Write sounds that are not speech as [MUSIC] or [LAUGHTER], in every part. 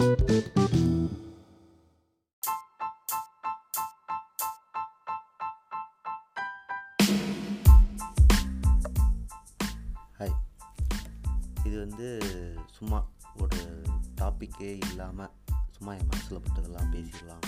Hi இது வந்து சும்மா ஒரு டாப்பிக்கே இல்லாமல் சும்மா என் மனசில் பட்டதெல்லாம் பேசிடலாம்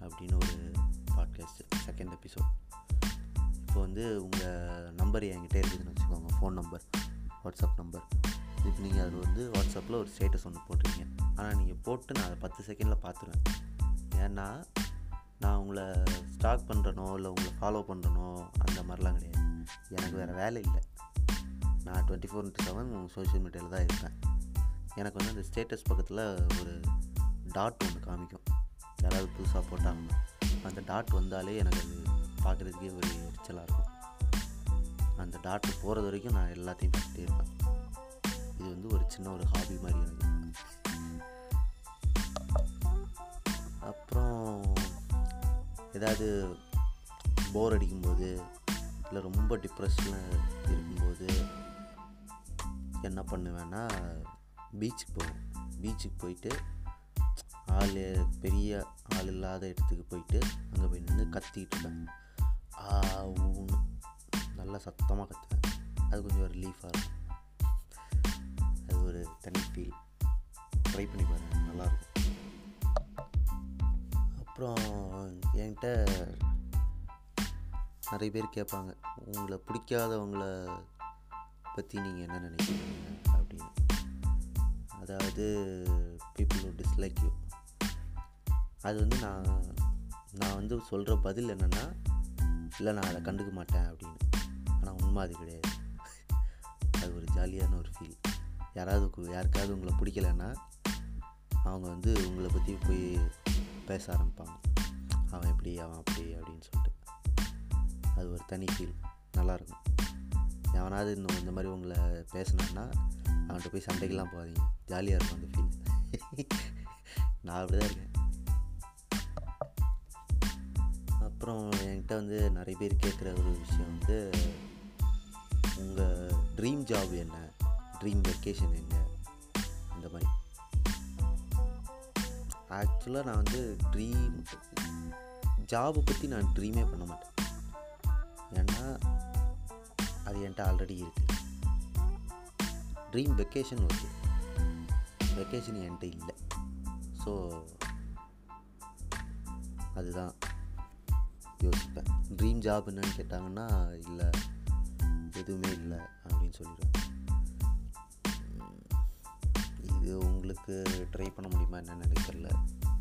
அப்படின்னு ஒரு பாட்காஸ்ட் செகண்ட் எபிசோட் இப்போ வந்து உங்கள் நம்பர் என்கிட்ட இருக்குதுன்னு வச்சுக்கோங்க ஃபோன் நம்பர் வாட்ஸ்அப் நம்பர் இப்போ நீங்கள் அதில் வந்து வாட்ஸ்அப்பில் ஒரு ஸ்டேட்டஸ் ஒன்று போட்டிருக்கீங்க. ஆனால் நீங்கள் போட்டு நான் அதை பத்து செகண்டில் பார்த்துருவேன் ஏன்னா நான் உங்களை ஸ்டாக் பண்ணுறனோ இல்லை உங்களை ஃபாலோ பண்ணுறனோ அந்த மாதிரிலாம் கிடையாது. எனக்கு வேறு வேலை இல்லை. நான் twenty four into seven social மீடியாவில் தான் இருப்பேன். எனக்கு வந்து அந்த ஸ்டேட்டஸ் பக்கத்தில் ஒரு டாட் ஒன்று காமிக்கும். யாராவது புதுசாக போட்டாங்கன்னா அந்த டாட் வந்தாலே எனக்கு அது பார்க்குறதுக்கே ஒரு எரிச்சலாக இருக்கும். அந்த டாட் போகிறது வரைக்கும் நான் எல்லாத்தையும் பார்த்துட்டே இருப்பேன். இது வந்து ஒரு சின்ன ஒரு ஹாபி மாதிரி எனக்கு. அப்புறம் ஏதாவது போர் அடிக்கும்போது இல்லை ரொம்ப டிப்ரெஷனில் இருக்கும்போது என்ன பண்ணுவேன்னா பீச்சுக்கு போவேன். பீச்சுக்கு போயிட்டு ஆள் பெரிய ஆள் இல்லாத இடத்துக்கு போயிட்டு அங்கே போய் நின்று கத்திக்கிட்டு இருப்பேன். ஆ ஊன்னு நல்லா சத்தமாக கத்துவேன். அது கொஞ்சம் ரிலீஃபாக இருக்கும். அது ஒரு தனி ஃபீல் ட்ரை பண்ணி பாருங்கள் நல்லாயிருக்கும் அப்புறம் என்கிட்ட நிறைய பேர் கேட்பாங்க உங்களை பிடிக்காதவங்கள பற்றி நீங்கள் என்ன நினைக்கிறீங்க? அப்படின்னு. அதாவது பீப்புள் ஹூ டிஸ்லைக் யூ அது வந்து நான் நான் வந்து சொல்கிற பதில் என்னென்னா இல்லை நான் அதை கண்டுக்க மாட்டேன் அப்படின்னு. ஆனால் உண்மை அது கிடையாது. அது ஒரு ஜாலியான ஒரு ஃபீல் யாராவது யாருக்காவது உங்களை பிடிக்கலன்னா அவங்க வந்து உங்களை பற்றி போய் பேச ஆரம்பிப்பாங்க. அவன் எப்படி அவன் அப்படி அப்படின்னு சொல்லிட்டு. அது ஒரு தனி ஃபீல் நல்லாயிருக்கும் எவனாவது இந்த இந்த மாதிரி உங்களை பேசினான்னா அவன்கிட்ட போய் சண்டைக்கெலாம் போகாதீங்க. ஜாலியாக இருக்கும் அந்த ஃபீல் [LAUGHS] நான் அப்படி தான் இருக்கேன். அப்புறம் என்கிட்ட வந்து நிறைய பேர் கேட்குற ஒரு விஷயம் வந்து உங்கள் ட்ரீம் ஜாப் என்ன? ட்ரீம் வெக்கேஷன் என்ன? இந்த மாதிரி. ஆக்சுவலாக நான் வந்து ட்ரீம் ஜாபை பற்றி நான் ட்ரீமே பண்ண மாட்டேன். ஏன்னா அது என்கிட்ட ஆல்ரெடி இருக்குது ட்ரீம் வெக்கேஷன் ஓகே வெக்கேஷன் என்கிட்ட இல்லை. ஸோ அதுதான் யோசிப்பேன். ட்ரீம் ஜாப் என்னன்னு கேட்டாங்கன்னா இல்லை எதுவுமே இல்லை அப்படின்னு சொல்லிடுவேன். இது உங்களுக்கு ட்ரை பண்ண முடியுமா என்னென்னு எனக்கு தெரியல.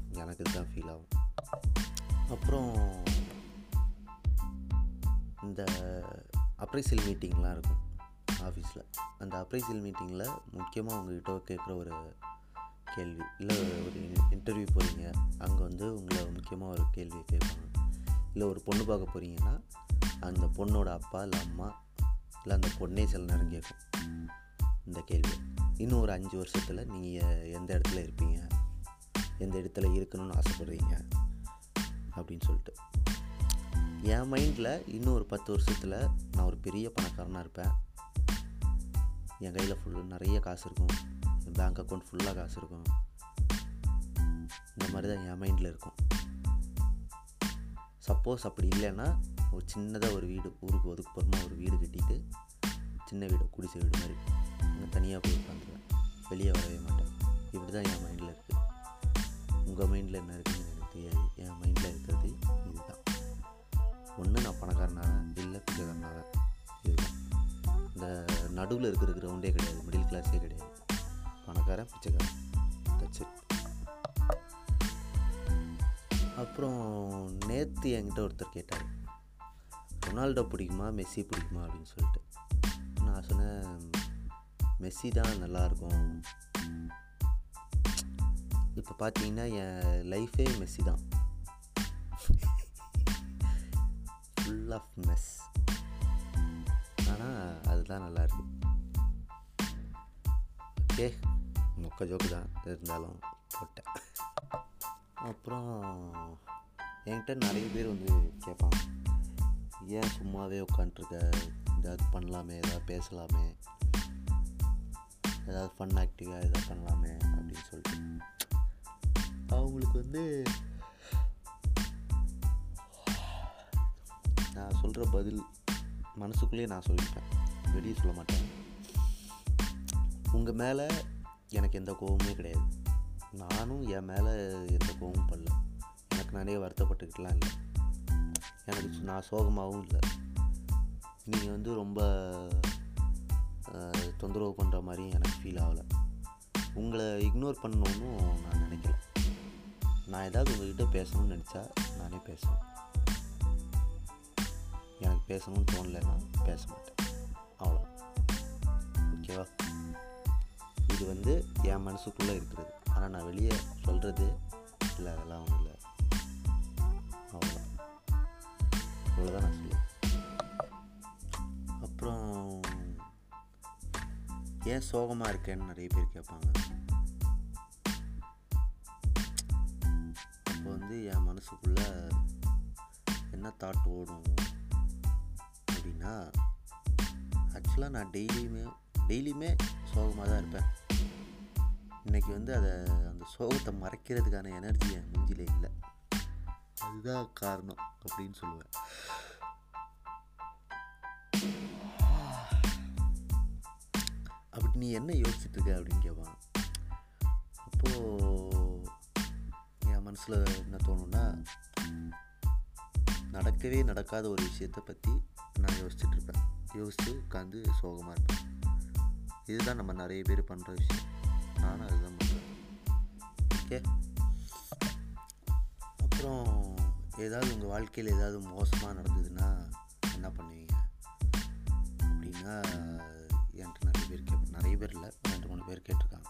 எனக்கு இதுதான் ஃபீல் ஆகும். அப்புறம் இந்த அப்ரைசல் மீட்டிங்லாம் இருக்கும் ஆஃபீஸில் அந்த அப்ரைசல் மீட்டிங்கில் முக்கியமாக உங்கள்கிட்ட கேட்குற ஒரு கேள்வி இல்லை ஒரு இன்டர்வியூ போகிறீங்க அங்கே வந்து உங்களை முக்கியமாக ஒரு கேள்வி கேட்பாங்க. இல்லை ஒரு பொண்ணு பார்க்க போகிறீங்கன்னா அந்த பொண்ணோட அப்பா இல்லை அம்மா இல்லை அந்த பொண்ணே சில நேரம் கேட்கும் இந்த கேள்வி இன்னும் ஒரு அஞ்சு வருஷத்தில் நீங்கள் எந்த இடத்துல இருப்பீங்க? எந்த இடத்துல இருக்கணும்னு ஆசைப்படுறீங்க? அப்படின்னு சொல்லிட்டு. என் மைண்டில் இன்னும் ஒரு பத்து வருஷத்தில் நான் ஒரு பெரிய பணக்காரனாக இருப்பேன். என் கையில் ஃபுல்லு நிறைய காசு இருக்கும். என் பேங்க் அக்கௌண்ட் ஃபுல்லாக காசு இருக்கும். இந்த மாதிரி தான் என் மைண்டில் இருக்கும். சப்போஸ் அப்படி இல்லைன்னா ஒரு சின்னதாக ஒரு வீடு ஊருக்கு ஒதுக்குப்புறமா ஒரு வீடு கட்டிட்டு சின்ன வீடு குடிசை வீடு மாதிரி. நான் தனியாக போய் உட்காந்துருவேன். வெளியே வரவே மாட்டேன். இப்படி தான் என் மைண்டில் இருக்குது உங்கள் மைண்டில் என்ன இருக்குன்னு எனக்கு தெரியாது. என் மைண்டில் இருக்கிறது இதுதான். ஒன்று நான் பணக்காரனாக இல்லை பிச்சைக்காரனாக இதுதான். இந்த நடுவில் இருக்கிற கிரவுண்டே கிடையாது. மிடில் கிளாஸே கிடையாது. பணக்காரன் பிச்சைக்காரன். தட்ஸ் இட் அப்புறம் நேற்று என்கிட்ட ஒருத்தர் கேட்டார். ரொனால்டோ பிடிக்குமா மெஸ்ஸி பிடிக்குமா அப்படின்னு சொல்லிட்டு. நான் சொன்னேன் மெஸ்ஸி தான் நல்லாயிருக்கும். இப்போ பார்த்தீங்கன்னா என் லைஃபே மெஸ்ஸி தான். ஃபுல் ஆஃப் மெஸ் ஆனால் அதுதான் நல்லாயிருக்கு. ஓகே மொக்க ஜோக்கு தான் இருந்தாலும் போட்டேன். அப்புறம் என்கிட்ட நிறைய பேர் வந்து கேட்பாங்க ஏன் சும்மாவே உட்காண்ட்ருக்க ஏதாவது பண்ணலாமே ஏதாவது பேசலாமே? ஏதாவது ஃபன் ஆக்டிவாக எதாவது பண்ணலாமே அப்படின்னு சொல்லிட்டு. அவங்களுக்கு வந்து நான் சொல்கிற பதில் மனசுக்குள்ளேயே நான் சொல்லியிருப்பேன் வெளியே சொல்ல மாட்டேன். உங்கள் மேலே எனக்கு எந்த கோபமே கிடையாது. நானும் என் மேலே எந்த கோபமும் பண்ணல எனக்கு நானே வருத்தப்பட்டுக்கிட்டலாம் இல்லை. எனக்கு நான் சோகமாகவும் இல்லை. நீங்கள் வந்து ரொம்ப தொந்தரவு பண்ணுற மாதிரி எனக்கு ஃபீல் ஆகலை. உங்களை இக்னோர் பண்ணணும்னு நான் நினைக்கல. நான் ஏதாவது உங்கள்கிட்ட பேசணும்னு நினச்சா நானே பேசுவேன். எனக்கு பேசணும்னு தோணலைன்னா பேச மாட்டேன். அவ்வளோ ஓகேவா இது வந்து என் மனசுக்குள்ளே இருக்கிறது. ஆனால் நான் வெளியே சொல்கிறது இல்லை அதெல்லாம் ஒன்றும் இல்லை. அவ்வளோ இவ்வளோதான் நான் சொல்லுவேன். ஏன் சோகமாக இருக்கேன்னு நிறைய பேர் கேட்பாங்க. அப்போ வந்து என் மனசுக்குள்ள என்ன தாட் ஓடும் அப்படின்னா ஆக்சுவலாக நான் டெய்லியுமே டெய்லியுமே சோகமாக தான் இருப்பேன். இன்னைக்கு வந்து அதை அந்த சோகத்தை மறைக்கிறதுக்கான எனர்ஜி என் மூஞ்சில இல்லை. அதுதான் காரணம் அப்படின்னு சொல்லுவேன். அப்படி நீ என்ன யோசிச்சுட்டு இருக்க அப்படின்னு கேட்பான் அப்போது என் மனசில் என்ன தோணுன்னா நடக்கவே நடக்காத ஒரு விஷயத்தை பற்றி நான் யோசிச்சுட்ருப்பேன். யோசித்து உட்காந்து சோகமாக இருப்பேன். இதுதான் நம்ம நிறைய பேர் பண்ணுற விஷயம். நானும் அதுதான் பண்ணுறேன் ஓகே அப்புறம் ஏதாவது உங்கள் வாழ்க்கையில் ஏதாவது மோசமாக நடந்ததுன்னா என்ன பண்ணுவீங்க? அப்படின்னா நிறைய பேர் இல்லை ரெண்டு மூணு பேர் கேட்டிருக்காங்க.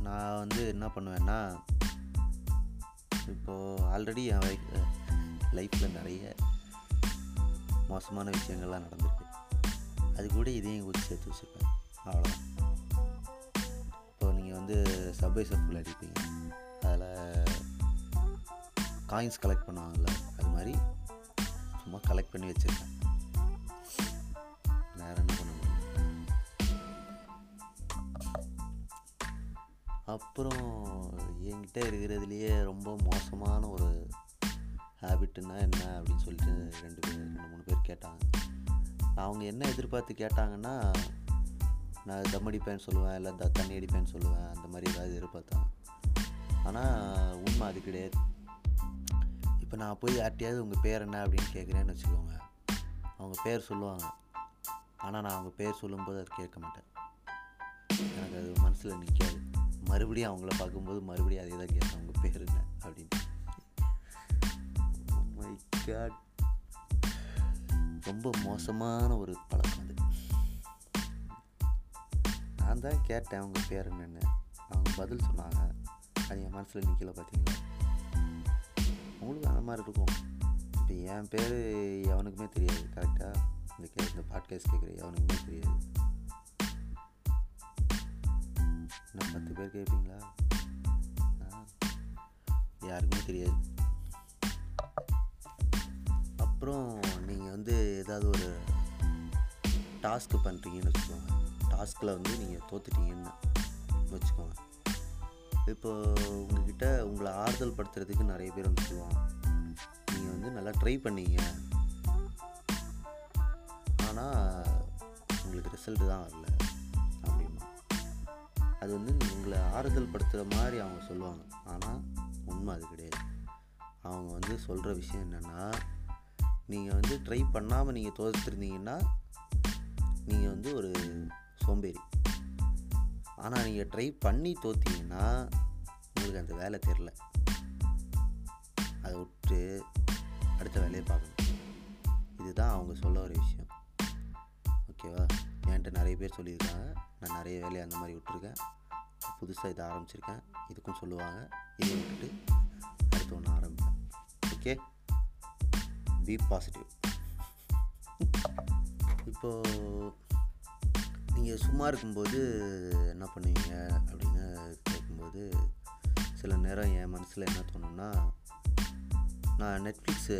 நான் வந்து என்ன பண்ணுவேன்னா இப்போது ஆல்ரெடி என் லைஃப்பில் நிறைய மோசமான விஷயங்கள்லாம் நடந்திருக்கு. அது கூட இதையும் கூட சேர்த்து வச்சுருப்பேன். அவ்வளோதான் இப்போ நீங்கள் வந்து சப்வே சர்ஃபில் அடிப்பீங்க. அதில் காயின்ஸ் கலெக்ட் பண்ணுவாங்கல்ல அது மாதிரி சும்மா கலெக்ட் பண்ணி வச்சுருக்கேன் அப்புறம் என்கிட்ட இருக்கிறதுலையே ரொம்ப மோசமான ஒரு ஹேபிட்டுன்னா என்ன அப்படின்னு சொல்லிட்டு ரெண்டு பேர் ரெண்டு மூணு பேர் கேட்டாங்க. நான் அவங்க என்ன எதிர்பார்த்து கேட்டாங்கன்னா நான் தம் அடிப்பேன்னு சொல்லுவேன் இல்லை த தண்ணி அடிப்பேன்னு சொல்லுவேன் அந்த மாதிரி ஏதாவது எதிர்பார்த்தாங்க. ஆனால் உண்மை அது கிடையாது. இப்போ நான் போய் யார்ட்டையாவது உங்கள் பேர் என்ன அப்படின்னு கேட்குறேன்னு வச்சுக்கோங்க. அவங்க பேர் சொல்லுவாங்க. ஆனால் நான் அவங்க பேர் சொல்லும்போது அது கேட்க மாட்டேன். எனக்கு அது மனசில் நிற்காது மறுபடியும் அவங்கள பார்க்கும்போது மறுபடியும் அதே தான் கேட்டேன் உங்கள் பேர் என்ன? அப்படின்னு மை oh காட் ரொம்ப மோசமான ஒரு பழக்கம் அது. நான் தான் கேட்டேன் உங்கள் பேர் என்னென்னு? அவங்க பதில் சொன்னாங்க. அது என் மனசில் நிற்கல பார்த்தீங்களா உங்களுக்கு அந்த மாதிரி இருக்கும். இப்போ என் பேர் எவனுக்குமே தெரியாது கரெக்டாக இந்த கே இந்த பாட்காஸ்ட் கேட்குற எவனுக்குமே தெரியாது. இன்னும் பத்து பேர் கேட்பீங்களா யாருக்குமே தெரியாது. அப்புறம் நீங்கள் வந்து ஏதாவது ஒரு டாஸ்க்கு பண்ணுறீங்கன்னு வச்சுக்கோங்க. டாஸ்கில் வந்து நீங்கள் தோத்துட்டீங்கன்னு வச்சுக்கோங்க. இப்போ உங்ககிட்ட உங்களை ஆறுதல் படுத்துறதுக்கு நிறைய பேர் வந்து சொல்லுவாங்க. நீங்கள் வந்து நல்லா ட்ரை பண்ணீங்க. ஆனால் உங்களுக்கு ரிசல்ட்டு தான் வரல. அது வந்து உங்களை ஆறுதல் படுத்துகிற மாதிரி அவங்க சொல்லுவாங்க. ஆனால் உண்மை அது கிடையாது. அவங்க வந்து சொல்கிற விஷயம் என்னென்னா நீங்கள் வந்து ட்ரை பண்ணாமல் நீங்கள் தோத்துருந்தீங்கன்னா நீங்கள் வந்து ஒரு சோம்பேறி. ஆனால் நீங்கள் ட்ரை பண்ணி தோத்தீங்கன்னா உங்களுக்கு அந்த வேலை தெரில அதை விட்டு அடுத்த வேலையை பார்க்கணும். இதுதான் அவங்க சொல்ல ஒரு விஷயம். ஓகேவா? என்கிட்ட நிறைய பேர் சொல்லியிருக்காங்க. நான் நிறைய வேலையை அந்த மாதிரி விட்டுருக்கேன். புதுசாக இதை ஆரம்பிச்சிருக்கேன். இதுக்கும் சொல்லுவாங்க. இதை விட்டுட்டு அடுத்து ஒன்று ஆரம்பிப்பேன். ஓகே பி பாசிட்டிவ் இப்போது நீங்கள் சும்மா இருக்கும்போது என்ன பண்ணுவீங்க அப்படின்னு கேட்கும்போது சில நேரம் என் மனசில் என்ன தோணுன்னா நான் நெட்ஃப்ளிக்ஸு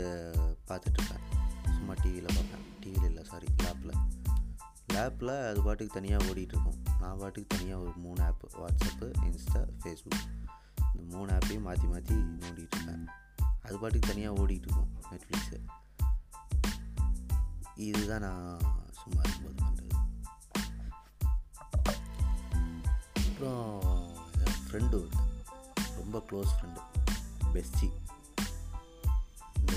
பார்த்துட்ருப்பேன் சும்மா டிவியில் பார்ப்பேன். டிவியில் இல்லை சாரி லேப்பில் ஆப்பில் அது பாட்டுக்கு தனியாக ஓடிட்டுருக்கும். நான் பாட்டுக்கு தனியாக ஒரு மூணு ஆப்பு வாட்ஸ்அப்பு இன்ஸ்டா ஃபேஸ்புக் இந்த மூணு ஆப்பையும் மாற்றி மாற்றி நோண்டிகிட்டு இருப்பேன் அது பாட்டுக்கு தனியாக ஓடிக்கிட்டு இருக்கும் நெட்ஃப்ளிக்ஸு இதுதான் நான் சும்மா இருக்கும்போது பண்ணுறது அப்புறம் என் ஃப்ரெண்டு ஒருத்தன். ரொம்ப க்ளோஸ் ஃப்ரெண்டு பெஸ்டி. இந்த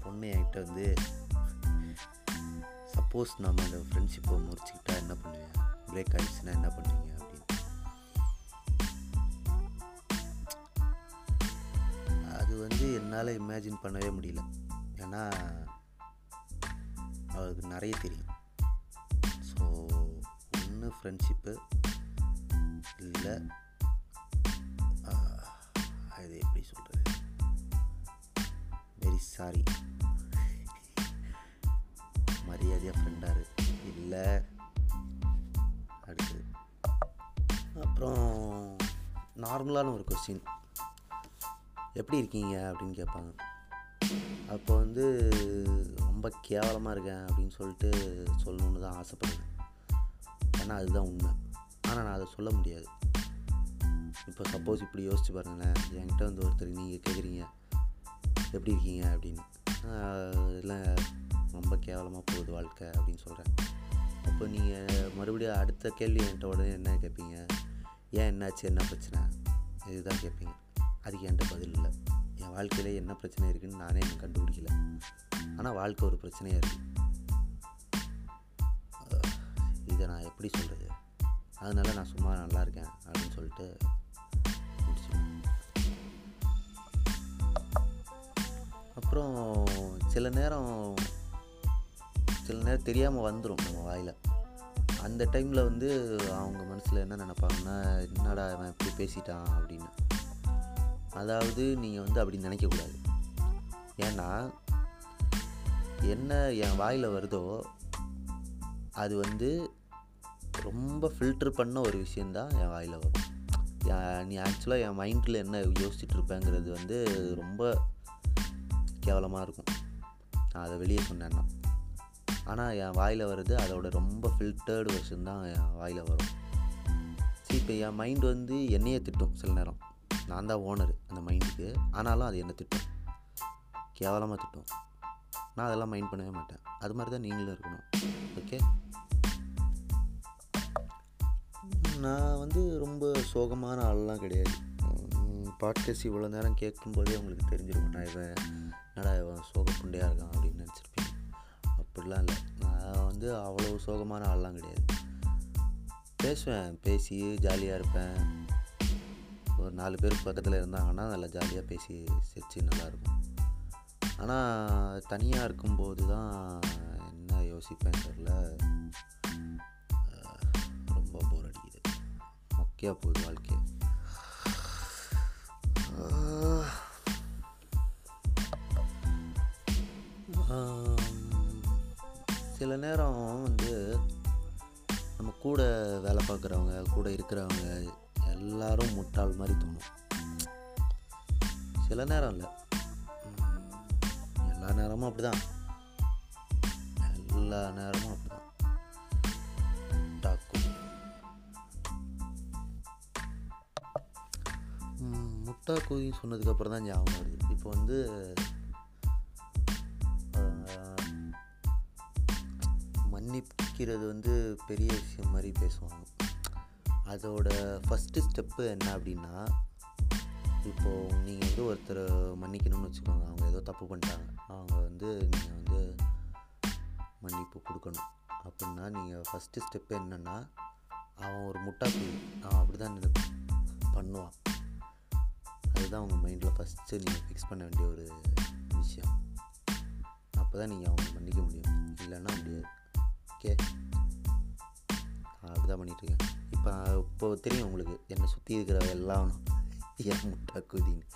பொண்ணு என்கிட்ட வந்து சப்போஸ் நம்ம இந்த ஃப்ரெண்ட்ஷிப்பை முறிச்சுக்கிட்டா என்ன பண்ணுவேன் பிரேக் ஆகிடுச்சுன்னா என்ன பண்ணுவீங்க அப்படின்னு? அது வந்து என்னால் இமேஜின் பண்ணவே முடியல. ஏன்னா அவளுக்கு நிறைய தெரியும். ஸோ ஒன்று ஃப்ரெண்ட்ஷிப்பு இல்லை அது எப்படி சொல்கிறது வெரி சாரி மரியாதையாக ஃப்ரெண்டாரு இல்லை. அடுத்தது அப்புறம் நார்மலான ஒரு கொஸ்டின் எப்படி இருக்கீங்க? அப்படின்னு கேட்பாங்க. அப்போ வந்து ரொம்ப கேவலமாக இருக்கேன் அப்படின்னு சொல்லிட்டு சொல்லணுன்னு தான் ஆசைப்படுவேன். ஏன்னா அதுதான் உண்மை. ஆனால் நான் அதை சொல்ல முடியாது. இப்போ சப்போஸ் இப்படி யோசிச்சு பாருங்களேன். என்கிட்ட வந்து ஒருத்தர் நீங்கள் கேட்குறீங்க எப்படி இருக்கீங்க? அப்படின்னு. இல்லை ரொம்ப கேவலமாக போகுது வாழ்க்கை அப்படின்னு சொல்கிறேன் அப்போ நீங்கள் மறுபடியும் அடுத்த கேள்வி என்கிட்ட உடனே என்ன கேட்பீங்க? ஏன் என்னாச்சு? என்ன பிரச்சனை? இதுதான் கேட்பீங்க. அதுக்கு என்கிட்ட பதில் இல்லை. என் வாழ்க்கையில் என்ன பிரச்சனை இருக்குதுன்னு நானே எனக்கு கண்டுபிடிக்கல. ஆனால் வாழ்க்கை ஒரு பிரச்சனையாக இருக்குது இதை நான் எப்படி சொல்கிறது அதனால் நான் சும்மா நல்லா இருக்கேன் அப்படின்னு சொல்லிட்டு அப்புறம் சில நேரம் சில நேரம் தெரியாமல் வந்துடும் நம்ம வாயில். அந்த டைமில் வந்து அவங்க மனசில் என்ன நினப்பாங்கன்னா என்னடா அவன் இப்படி பேசிட்டான் அப்படின்னு. அதாவது நீங்கள் வந்து அப்படி நினைக்கக்கூடாது. ஏன்னா என்ன என் வாயில் வருதோ அது வந்து ரொம்ப ஃபில்ட்ரு பண்ண ஒரு விஷயந்தான் என் வாயில் வரும். நீ ஆக்சுவலாக என் மைண்டில் என்ன யோசிச்சுட்டு இருப்பேங்கிறது வந்து ரொம்ப கேவலமாக இருக்கும். நான் அதை வெளியே சொன்னேன்னா. ஆனால் என் வாயில் வருது அதோட ரொம்ப ஃபில்டர்டு வெர்ஷன் தான் என் வாயில் வரும். சரி இப்போ என் மைண்டு வந்து என்னையே திட்டும் சில நேரம். நான் தான் ஓனர் அந்த மைண்டுக்கு ஆனாலும் அது என்னை திட்டும். கேவலமாக திட்டும். நான் அதெல்லாம் மைண்ட் பண்ணவே மாட்டேன். அது மாதிரி தான் நீங்களும் இருக்கணும். ஓகே நான் வந்து ரொம்ப சோகமான ஆள்லாம் கிடையாது. பாட்காஸ்ட் இவ்வளோ நேரம் கேட்கும்போதே உங்களுக்கு தெரிஞ்சிருக்கும். நான் இவன் என்னடா இவன் சோகப்புண்டே அப்படிலாம் இல்லை. நான் வந்து அவ்வளோ சோகமான ஆள்லாம் கிடையாது. பேசுவேன் பேசி ஜாலியாக இருப்பேன். ஒரு நாலு பேர் பக்கத்தில் இருந்தாங்கன்னா நல்லா ஜாலியாக பேசி சிரித்து நல்லாயிருக்கும் ஆனால் தனியாக இருக்கும்போது தான் என்ன யோசிப்பேன் தெரில. ரொம்ப போர் அடிக்குது. மொக்கையாக போகுது வாழ்க்கை. சில நேரம் வந்து நம்ம கூட வேலை பார்க்குறவங்க கூட இருக்கிறவங்க எல்லாரும் முட்டாள் மாதிரி தோணும். சில நேரம் இல்லை. எல்லா நேரமும் அப்படி தான் எல்லா நேரமும் அப்படி தான் டாக்கு முட்டா கோழி சொன்னதுக்கப்புறம் தான் ஞாபகம் வருது. இப்போ வந்து மன்னிக்கிறது வந்து பெரிய விஷயம் மாதிரி பேசுவாங்க. அதோட ஃபஸ்ட்டு ஸ்டெப்பு என்ன அப்படின்னா இப்போது நீங்கள் வந்து ஒருத்தரை மன்னிக்கணும்னு வச்சுக்கோங்க. அவங்க ஏதோ தப்பு பண்ணிட்டாங்க. அவங்க வந்து நீங்கள் வந்து மன்னிப்பு கொடுக்கணும். அப்படின்னா நீங்கள் ஃபஸ்ட்டு ஸ்டெப்பு என்னென்னா அவன் ஒரு முட்டாக்குழி அவன் அப்படி தான் பண்ணுவான். அதுதான் அவங்க மைண்டில் ஃபஸ்ட்டு நீங்கள் ஃபிக்ஸ் பண்ண வேண்டிய ஒரு விஷயம். அப்போ தான் நீங்கள் அவங்க மன்னிக்க முடியும். இல்லைன்னா முடியாது ஓகே. அப்படி தான் பண்ணிகிட்ருக்கேன் இப்போ இப்போ தெரியும் உங்களுக்கு என்னை சுற்றி இருக்கிற எல்லாம் ஏன் முட்டா குதின்னு.